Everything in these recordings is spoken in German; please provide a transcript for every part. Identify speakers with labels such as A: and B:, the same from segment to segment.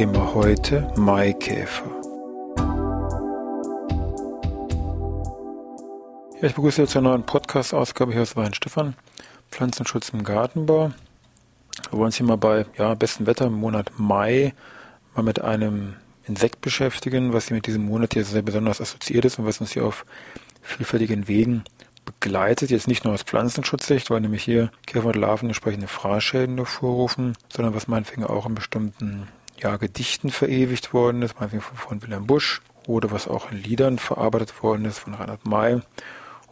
A: Thema heute Maikäfer. Ja, ich begrüße jetzt zur neuen Podcast-Ausgabe hier aus Weinstefan. Pflanzenschutz im Gartenbau. Wir wollen uns hier mal bei ja, bestem Wetter im Monat Mai mal mit einem Insekt beschäftigen, was hier mit diesem Monat hier sehr besonders assoziiert ist und was uns hier auf vielfältigen Wegen begleitet. Jetzt nicht nur aus Pflanzenschutzsicht, weil nämlich hier Käfer und Larven entsprechende Fraßschäden hervorrufen, sondern was meinetwegen auch in bestimmten ja, Gedichten verewigt worden ist, meinetwegen von, Wilhelm Busch oder was auch in Liedern verarbeitet worden ist von Reinhard May und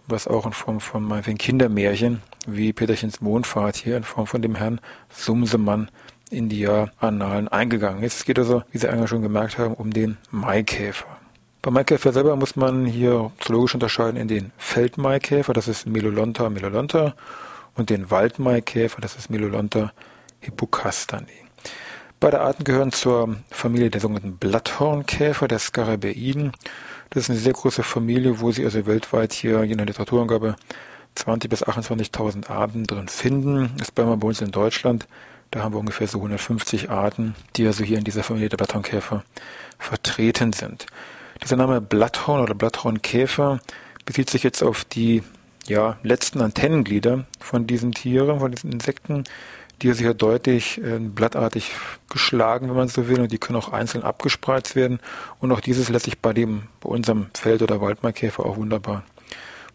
A: was auch in Form von meinetwegen Kindermärchen wie Peterchens Mondfahrt hier in Form von dem Herrn Sumsemann in die Annalen eingegangen ist. Es geht also, wie Sie eingangs schon gemerkt haben, um den Maikäfer. Beim Maikäfer selber muss man hier zoologisch unterscheiden in den Feldmaikäfer, das ist Melolonta melolonta, und den Waldmaikäfer, das ist Melolonta hippocastani. Beide Arten gehören zur Familie der sogenannten Blatthornkäfer, der Scarabeiden. Das ist eine sehr große Familie, wo sie also weltweit hier je nach Literaturangabe 20.000 bis 28.000 Arten drin finden. Das ist bei uns in Deutschland. Da haben wir ungefähr so 150 Arten, die also hier in dieser Familie der Blatthornkäfer vertreten sind. Dieser Name Blatthorn oder Blatthornkäfer bezieht sich jetzt auf die ja, letzten Antennenglieder von diesen Tieren, von diesen Insekten, die sich ja deutlich äh, blattartig geschlagen, wenn man so will, und die können auch einzeln abgespreizt werden. Und auch dieses lässt sich bei dem, bei unserem Feld- oder Waldmaikäfer auch wunderbar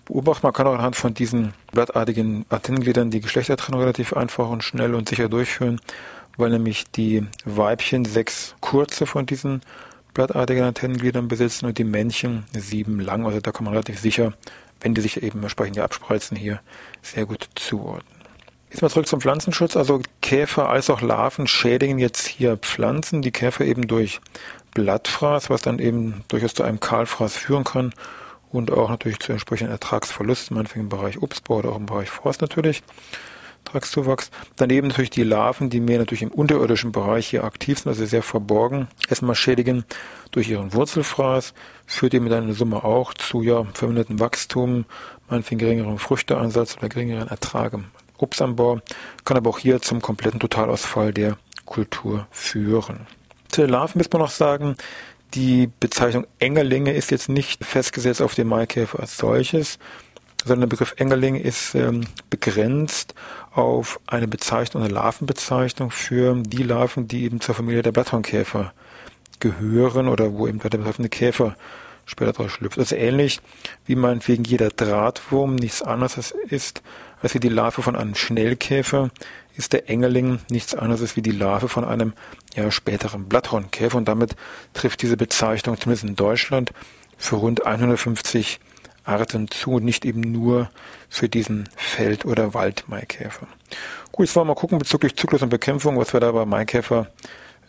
A: beobachten. Man kann auch anhand von diesen blattartigen Antennengliedern die Geschlechtertrennung relativ einfach und schnell und sicher durchführen, weil nämlich die Weibchen sechs kurze von diesen blattartigen Antennengliedern besitzen und die Männchen sieben lang. Also da kann man relativ sicher, wenn die sich eben entsprechend abspreizen, hier sehr gut zuordnen. Jetzt mal zurück zum Pflanzenschutz. Also Käfer als auch Larven schädigen jetzt hier Pflanzen. Die Käfer eben durch Blattfraß, was dann eben durchaus zu einem Kahlfraß führen kann und auch natürlich zu entsprechenden Ertragsverlusten, meinetwegen im Bereich Obstbau oder auch im Bereich Forst natürlich. Ertragszuwachs. Daneben natürlich die Larven, die mehr natürlich im unterirdischen Bereich hier aktiv sind, also sehr verborgen, erstmal schädigen durch ihren Wurzelfraß, führt eben dann in Summe auch zu ja, vermindertem Wachstum, meinetwegen geringerem Früchteansatz oder geringeren Ertrag im Obstanbau, kann aber auch hier zum kompletten Totalausfall der Kultur führen. Zu den Larven muss man noch sagen, die Bezeichnung Engerlinge ist jetzt nicht festgesetzt auf den Maikäfer als solches, sondern der Begriff Engerling ist ähm, begrenzt auf eine Bezeichnung, eine Larvenbezeichnung für die Larven, die eben zur Familie der Blatthornkäfer gehören oder wo eben der betreffende Käfer später draus schlüpft. Also ähnlich wie meinetwegen jeder Drahtwurm nichts anderes ist als wie die Larve von einem Schnellkäfer, ist der Engerling nichts anderes wie die Larve von einem ja, späteren Blatthornkäfer und damit trifft diese Bezeichnung zumindest in Deutschland für rund 150 Arten zu und nicht eben nur für diesen Feld- oder Waldmaikäfer. Gut, jetzt wollen wir mal gucken bezüglich Zyklus und Bekämpfung, was wir da bei Maikäfer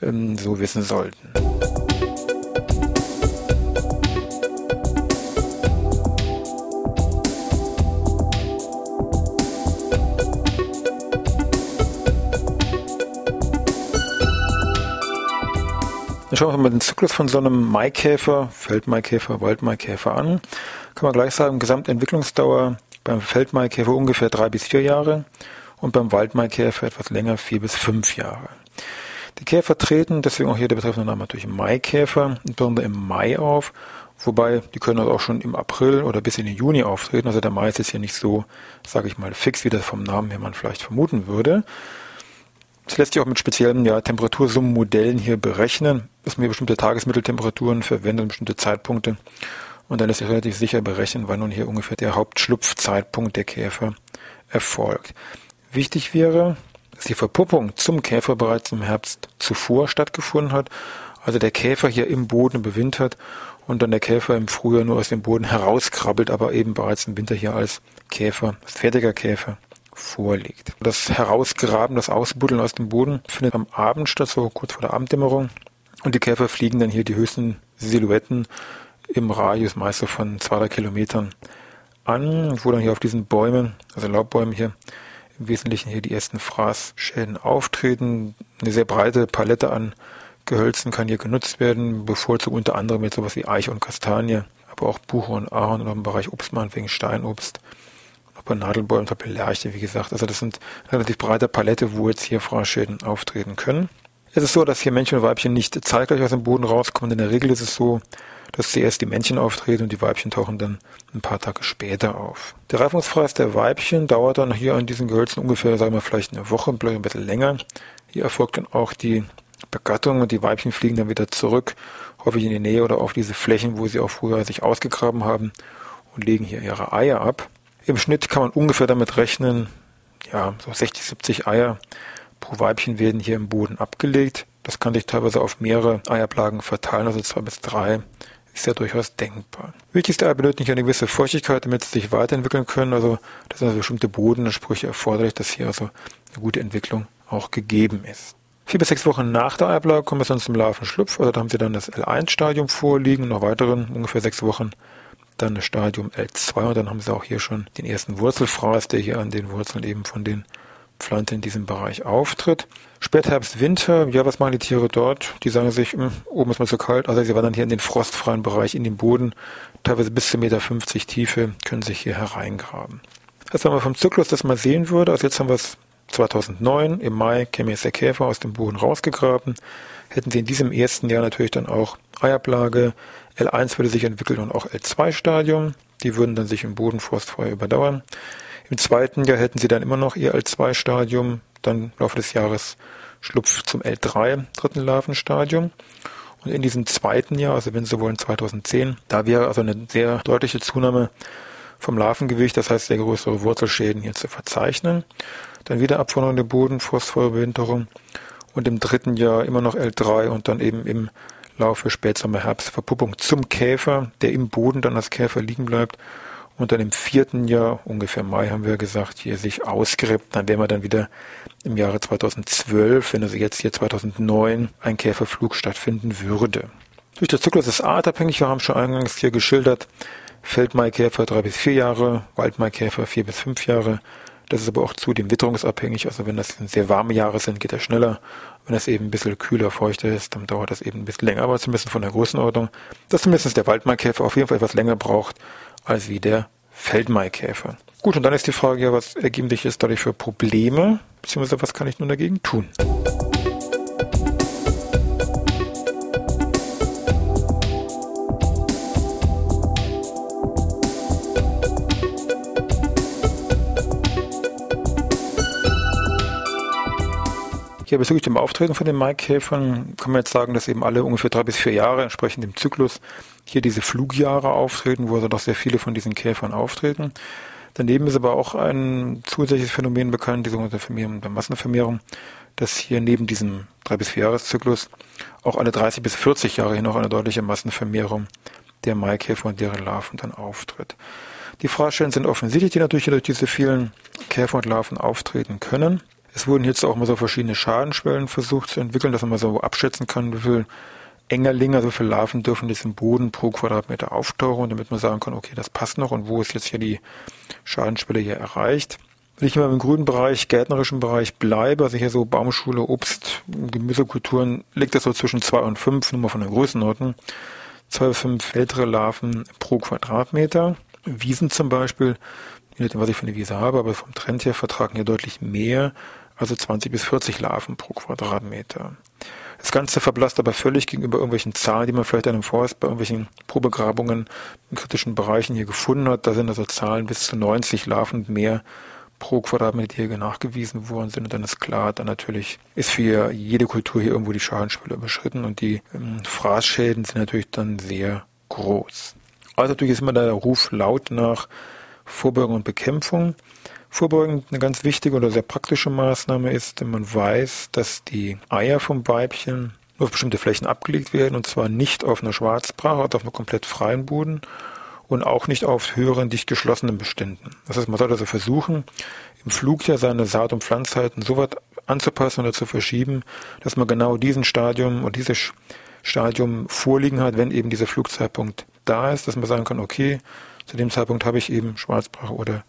A: ähm, so wissen sollten. Dann schauen wir mal den Zyklus von so einem Maikäfer, Feldmaikäfer, Waldmaikäfer an. Kann man gleich sagen, Gesamtentwicklungsdauer beim Feldmaikäfer ungefähr drei bis vier Jahre und beim Waldmaikäfer etwas länger, vier bis fünf Jahre. Die Käfer treten, deswegen auch hier der betreffende Name natürlich Maikäfer, insbesondere im Mai auf, wobei die können also auch schon im April oder bis in den Juni auftreten. Also der Mai ist jetzt hier nicht so, sage ich mal, fix, wie das vom Namen her man vielleicht vermuten würde. Das lässt sich auch mit speziellen ja, Temperatursummenmodellen hier berechnen, dass man hier bestimmte Tagesmitteltemperaturen verwendet, bestimmte Zeitpunkte. Und dann lässt sich relativ sicher berechnen, wann nun hier ungefähr der Hauptschlupfzeitpunkt der Käfer erfolgt. Wichtig wäre, dass die Verpuppung zum Käfer bereits im Herbst zuvor stattgefunden hat. Also der Käfer hier im Boden bewintert und dann der Käfer im Frühjahr nur aus dem Boden herauskrabbelt, aber eben bereits im Winter hier als Käfer, als fertiger Käfer vorliegt. Das Herausgraben, das Ausbuddeln aus dem Boden findet am Abend statt, so kurz vor der Abenddämmerung Und die Käfer fliegen dann hier die höchsten Silhouetten im Radius meist so von zwei, drei Kilometern an, wo dann hier auf diesen Bäumen, also Laubbäumen hier, im Wesentlichen hier die ersten Fraßschäden auftreten. Eine sehr breite Palette an Gehölzen kann hier genutzt werden, bevorzugt unter anderem mit sowas wie Eiche und Kastanie, aber auch Buche und Ahorn auch im Bereich Obstmann wegen Steinobst. Zum Beispiel Lerche, wie gesagt. Also das sind relativ breite Palette, wo jetzt hier Fraßschäden auftreten können. Es ist so, dass hier Männchen und Weibchen nicht zeitgleich aus dem Boden rauskommen. In der Regel ist es so, dass zuerst die Männchen auftreten und die Weibchen tauchen dann ein paar Tage später auf. Der Reifungsfreis der Weibchen dauert dann hier an diesen Gehölzen ungefähr, sagen wir vielleicht eine Woche, vielleicht ein bisschen länger. Hier erfolgt dann auch die Begattung und die Weibchen fliegen dann wieder zurück, häufig in die Nähe oder auf diese Flächen, wo sie auch früher sich ausgegraben haben und legen hier ihre Eier ab. Im Schnitt kann man ungefähr damit rechnen, ja, so 60, 70 Eier pro Weibchen werden hier im Boden abgelegt. Das kann sich teilweise auf mehrere Eierplagen verteilen, also zwei bis drei ist ja durchaus denkbar. Wichtigste Eier benötigen eine gewisse Feuchtigkeit, damit sie sich weiterentwickeln können. Also das sind also bestimmte Bodenansprüche erforderlich, dass hier also eine gute Entwicklung auch gegeben ist. Vier bis sechs Wochen nach der Eiablage kommen wir dann zum Larvenschlupf. Also da haben sie dann das L1-Stadium vorliegen, noch weiteren ungefähr sechs Wochen dann das Stadium L2 und dann haben sie auch hier schon den ersten Wurzelfraß, der hier an den Wurzeln eben von den Pflanzen in diesem Bereich auftritt. Spätherbst, Winter, ja, was machen die Tiere dort? Die sagen sich, mh, hm, oben ist mal zu kalt, also sie wandern hier in den frostfreien Bereich, in den Boden, teilweise bis zu 1,50 Meter Tiefe, können sich hier hereingraben. Das wenn man vom Zyklus das mal sehen würde, also jetzt haben wir es 2009, im Mai käme jetzt der Käfer aus dem Boden rausgegraben, hätten sie in diesem ersten Jahr natürlich dann auch Eiablage, L1 würde sich entwickeln und auch L2-Stadium, die würden dann sich im Boden überdauern. Im zweiten Jahr hätten sie dann immer noch ihr L2-Stadium, dann im Laufe des Jahres Schlupf zum L3, dritten Larvenstadium. Und in diesem zweiten Jahr, also wenn Sie wollen 2010, da wäre also eine sehr deutliche Zunahme vom Larvengewicht, das heißt sehr größere Wurzelschäden hier zu verzeichnen. Dann wieder Abwanderung der Boden, Phosphorüberwinterung und im dritten Jahr immer noch L3 und dann eben im Laufe Spätsommer, Herbst Verpuppung zum Käfer, der im Boden dann als Käfer liegen bleibt und dann im vierten Jahr, ungefähr Mai haben wir gesagt, hier sich ausgräbt, dann wären wir dann wieder im Jahre 2012, wenn also jetzt hier 2009 ein Käferflug stattfinden würde. Durch der Zyklus ist artabhängig, wir haben schon eingangs hier geschildert, Feldmaikäfer drei bis vier Jahre, Waldmaikäfer vier bis fünf Jahre. Das ist aber auch zudem witterungsabhängig, also wenn das sehr warme Jahre sind, geht er schneller. Wenn es eben ein bisschen kühler, feuchter ist, dann dauert das eben ein bisschen länger, aber zumindest von der Größenordnung, dass zumindest der Waldmaikäfer auf jeden Fall etwas länger braucht als wie der Feldmaikäfer. Gut, und dann ist die Frage ja, was ergeben sich jetzt dadurch für Probleme, beziehungsweise was kann ich nun dagegen tun? Ja, bezüglich dem Auftreten von den Maikäfern kann man jetzt sagen, dass eben alle ungefähr drei bis vier Jahre entsprechend dem Zyklus hier diese Flugjahre auftreten, wo also doch sehr viele von diesen Käfern auftreten. Daneben ist aber auch ein zusätzliches Phänomen bekannt, die sogenannte Vermehrung der Massenvermehrung, dass hier neben diesem drei bis vier Jahreszyklus auch alle 30 bis 40 Jahre hin noch eine deutliche Massenvermehrung der Maikäfer und deren Larven dann auftritt. Die Fraßstellen sind offensichtlich, die natürlich durch diese vielen Käfer und Larven auftreten können. Es wurden jetzt auch mal so verschiedene Schadenschwellen versucht zu entwickeln, dass man mal so abschätzen kann, wie viel Engerlinge, also viele Larven dürfen diesem Boden pro Quadratmeter auftauchen, damit man sagen kann, okay, das passt noch und wo ist jetzt hier die Schadenschwelle hier erreicht. Wenn ich mal im grünen Bereich, gärtnerischen Bereich bleibe, also hier so Baumschule, Obst, Gemüsekulturen, liegt das so zwischen zwei und fünf, nur mal von der Größenordnung. Zwei bis fünf ältere Larven pro Quadratmeter. Wiesen zum Beispiel, je nachdem, was ich für eine Wiese habe, aber vom Trend her vertragen hier deutlich mehr also 20 bis 40 Larven pro Quadratmeter. Das Ganze verblasst aber völlig gegenüber irgendwelchen Zahlen, die man vielleicht an einem Forst bei irgendwelchen Probegrabungen in kritischen Bereichen hier gefunden hat. Da sind also Zahlen bis zu 90 Larven mehr pro Quadratmeter, die hier nachgewiesen worden sind. Und dann ist klar, dann natürlich ist für jede Kultur hier irgendwo die Schadenschwelle überschritten und die ähm, Fraßschäden sind natürlich dann sehr groß. Also natürlich ist immer der Ruf laut nach Vorbeugung und Bekämpfung. Vorbeugend eine ganz wichtige oder sehr praktische Maßnahme ist, wenn man weiß, dass die Eier vom Weibchen nur auf bestimmte Flächen abgelegt werden und zwar nicht auf einer Schwarzbrache oder auf einem komplett freien Boden und auch nicht auf höheren, dicht geschlossenen Beständen. Das heißt, man sollte also versuchen, im Flugjahr seine Saat- und Pflanzzeiten so weit anzupassen oder zu verschieben, dass man genau diesen Stadium und diese Stadium vorliegen hat, wenn eben dieser Flugzeitpunkt da ist, dass man sagen kann, okay, zu dem Zeitpunkt habe ich eben Schwarzbrache oder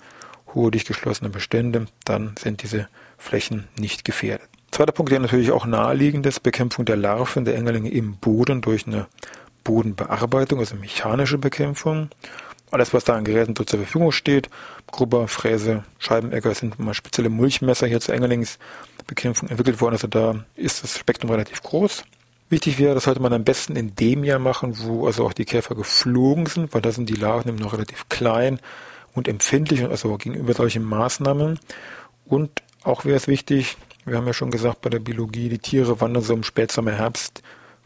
A: hohe dicht geschlossene Bestände, dann sind diese Flächen nicht gefährdet. Zweiter Punkt, der natürlich auch naheliegend ist, Bekämpfung der Larven der Engerlinge im Boden durch eine Bodenbearbeitung, also mechanische Bekämpfung. Alles, was da an Geräten zur Verfügung steht, Grubber, Fräse, Scheibenegger, sind mal spezielle Mulchmesser hier zur Engerlingsbekämpfung entwickelt worden. Also da ist das Spektrum relativ groß. Wichtig wäre, das sollte man am besten in dem Jahr machen, wo also auch die Käfer geflogen sind, weil da sind die Larven eben noch relativ klein und empfindlich, also gegenüber solchen Maßnahmen. Und auch wäre es wichtig, wir haben ja schon gesagt bei der Biologie, die Tiere wandern so im Spätsommer, Herbst,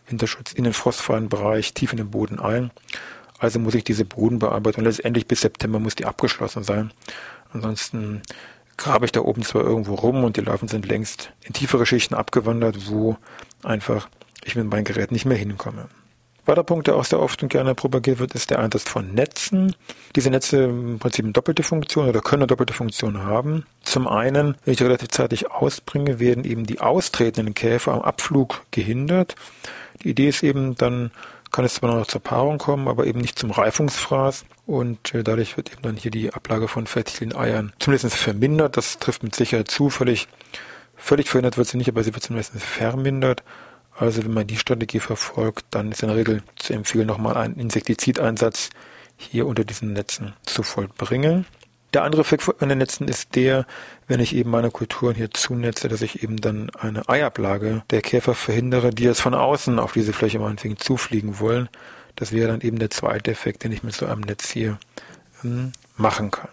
A: Winterschutz in den frostfreien Bereich, tief in den Boden ein. Also muss ich diese Bodenbearbeitung letztendlich bis September muss die abgeschlossen sein. Ansonsten grabe ich da oben zwar irgendwo rum und die Larven sind längst in tiefere Schichten abgewandert, wo einfach ich mit meinem Gerät nicht mehr hinkomme. Weiterer Punkt, der auch sehr oft und gerne propagiert wird, ist der Einsatz von Netzen. Diese Netze im Prinzip eine doppelte Funktion oder können eine doppelte Funktion haben. Zum einen, wenn ich relativ zeitig ausbringe, werden eben die austretenden Käfer am Abflug gehindert. Die Idee ist eben, dann kann es zwar noch zur Paarung kommen, aber eben nicht zum Reifungsfraß. Und äh, dadurch wird eben dann hier die Ablage von fertilen Eiern zumindest vermindert. Das trifft mit Sicherheit zu. Völlig verhindert wird sie nicht, aber sie wird zumindest vermindert. Also wenn man die Strategie verfolgt, dann ist in der Regel zu empfehlen, nochmal einen Insektizideinsatz hier unter diesen Netzen zu vollbringen. Der andere Effekt von den Netzen ist der, wenn ich eben meine Kulturen hier zunetze, dass ich eben dann eine Eiablage der Käfer verhindere, die jetzt von außen auf diese Fläche meinetwegen zufliegen wollen. Das wäre dann eben der zweite Effekt, den ich mit so einem Netz hier ähm, machen kann.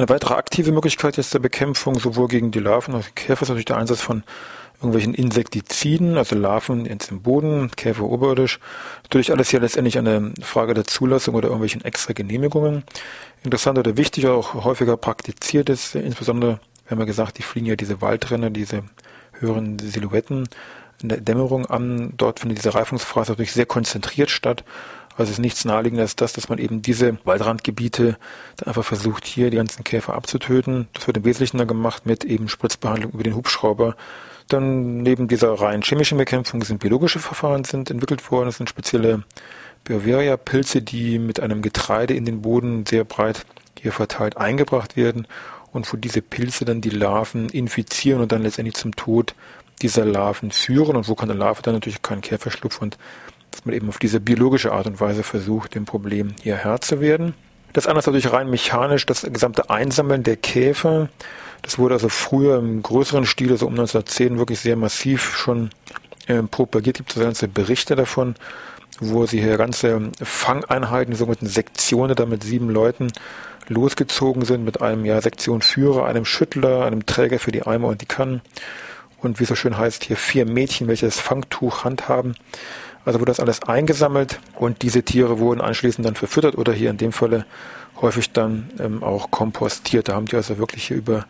A: Eine weitere aktive Möglichkeit ist der Bekämpfung sowohl gegen die Larven als auch die Käfer ist natürlich der Einsatz von irgendwelchen Insektiziden, also Larven jetzt im Boden, Käfer oberirdisch. Natürlich alles hier letztendlich eine Frage der Zulassung oder irgendwelchen extra Genehmigungen. Interessant oder wichtig, auch häufiger praktiziert ist, insbesondere, wir haben ja gesagt, die fliegen ja diese Waldränder, diese höheren Silhouetten in der Dämmerung an. Dort findet diese Reifungsphase natürlich sehr konzentriert statt. Also es ist nichts naheliegender als das, dass man eben diese Waldrandgebiete dann einfach versucht, hier die ganzen Käfer abzutöten. Das wird im Wesentlichen dann gemacht mit eben Spritzbehandlung über den Hubschrauber. Dann neben dieser rein chemischen Bekämpfung sind biologische Verfahren sind entwickelt worden. Das sind spezielle Bioveria-Pilze, die mit einem Getreide in den Boden sehr breit hier verteilt eingebracht werden und wo diese Pilze dann die Larven infizieren und dann letztendlich zum Tod dieser Larven führen und wo kann eine Larve dann natürlich keinen Käferschlupf und dass man eben auf diese biologische Art und Weise versucht, dem Problem hier Herr zu werden. Das andere ist natürlich rein mechanisch, das gesamte Einsammeln der Käfer. Das wurde also früher im größeren Stil, also um 1910, wirklich sehr massiv schon äh, propagiert. Gibt es ganze Berichte davon, wo sie hier ganze Fangeinheiten, sogenannten Sektionen, da mit sieben Leuten losgezogen sind, mit einem ja, Sektionführer, einem Schüttler, einem Träger für die Eimer und die Kannen und wie so schön heißt, hier vier Mädchen, welche das Fangtuch handhaben. Also wurde das alles eingesammelt und diese Tiere wurden anschließend dann verfüttert oder hier in dem Falle häufig dann ähm, auch kompostiert. Da haben die also wirklich hier über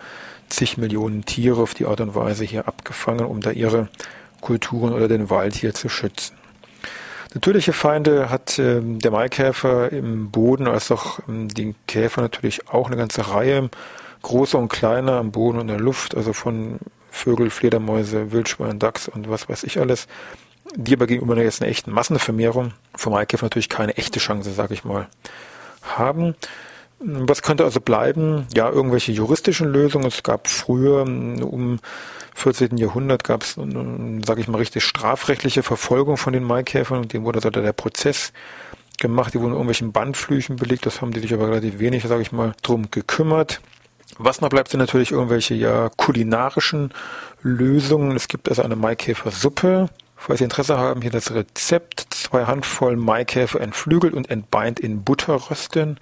A: zig Millionen Tiere auf die Art und Weise hier abgefangen, um da ihre Kulturen oder den Wald hier zu schützen. Natürliche Feinde hat ähm, der Maikäfer im Boden als auch ähm, die Käfer natürlich auch eine ganze Reihe, große und kleine am Boden und in der Luft, also von Vögel, Fledermäuse, Wildschwein, Dachs und was weiß ich alles die aber gegenüber jetzt einer echten Massenvermehrung vom Maikäfer natürlich keine echte Chance, sage ich mal, haben. Was könnte also bleiben? Ja, irgendwelche juristischen Lösungen. Es gab früher um 14. Jahrhundert gab es, sage ich mal, richtig strafrechtliche Verfolgung von den Maikäfern und dem wurde also der Prozess gemacht. Die wurden irgendwelchen Bandflüchen belegt. Das haben die sich aber relativ wenig, sage ich mal, drum gekümmert. Was noch bleibt, sind natürlich irgendwelche ja kulinarischen Lösungen. Es gibt also eine Maikäfersuppe, Falls Sie Interesse haben, hier das Rezept. Zwei Handvoll Maikäfer entflügelt und entbeint in Butter rösten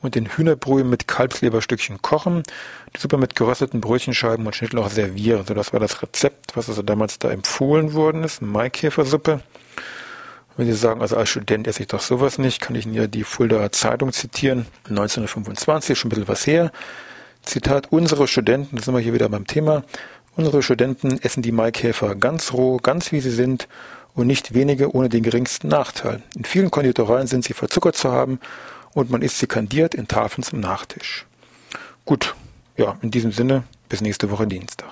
A: und in Hühnerbrühe mit Kalbsleberstückchen kochen. Die Suppe mit gerösteten Brötchenscheiben und Schnittlauch servieren. So, das war das Rezept, was also damals da empfohlen worden ist. Maikäfersuppe. Wenn Sie sagen, also als Student esse ich doch sowas nicht, kann ich Ihnen ja die Fuldaer Zeitung zitieren. 1925, schon ein bisschen was her. Zitat, unsere Studenten, da sind wir hier wieder beim Thema, Unsere Studenten essen die Maikäfer ganz roh, ganz wie sie sind und nicht wenige ohne den geringsten Nachteil. In vielen Konditoreien sind sie verzuckert zu haben und man isst sie kandiert in Tafeln zum Nachtisch. Gut, ja, in diesem Sinne, bis nächste Woche Dienstag.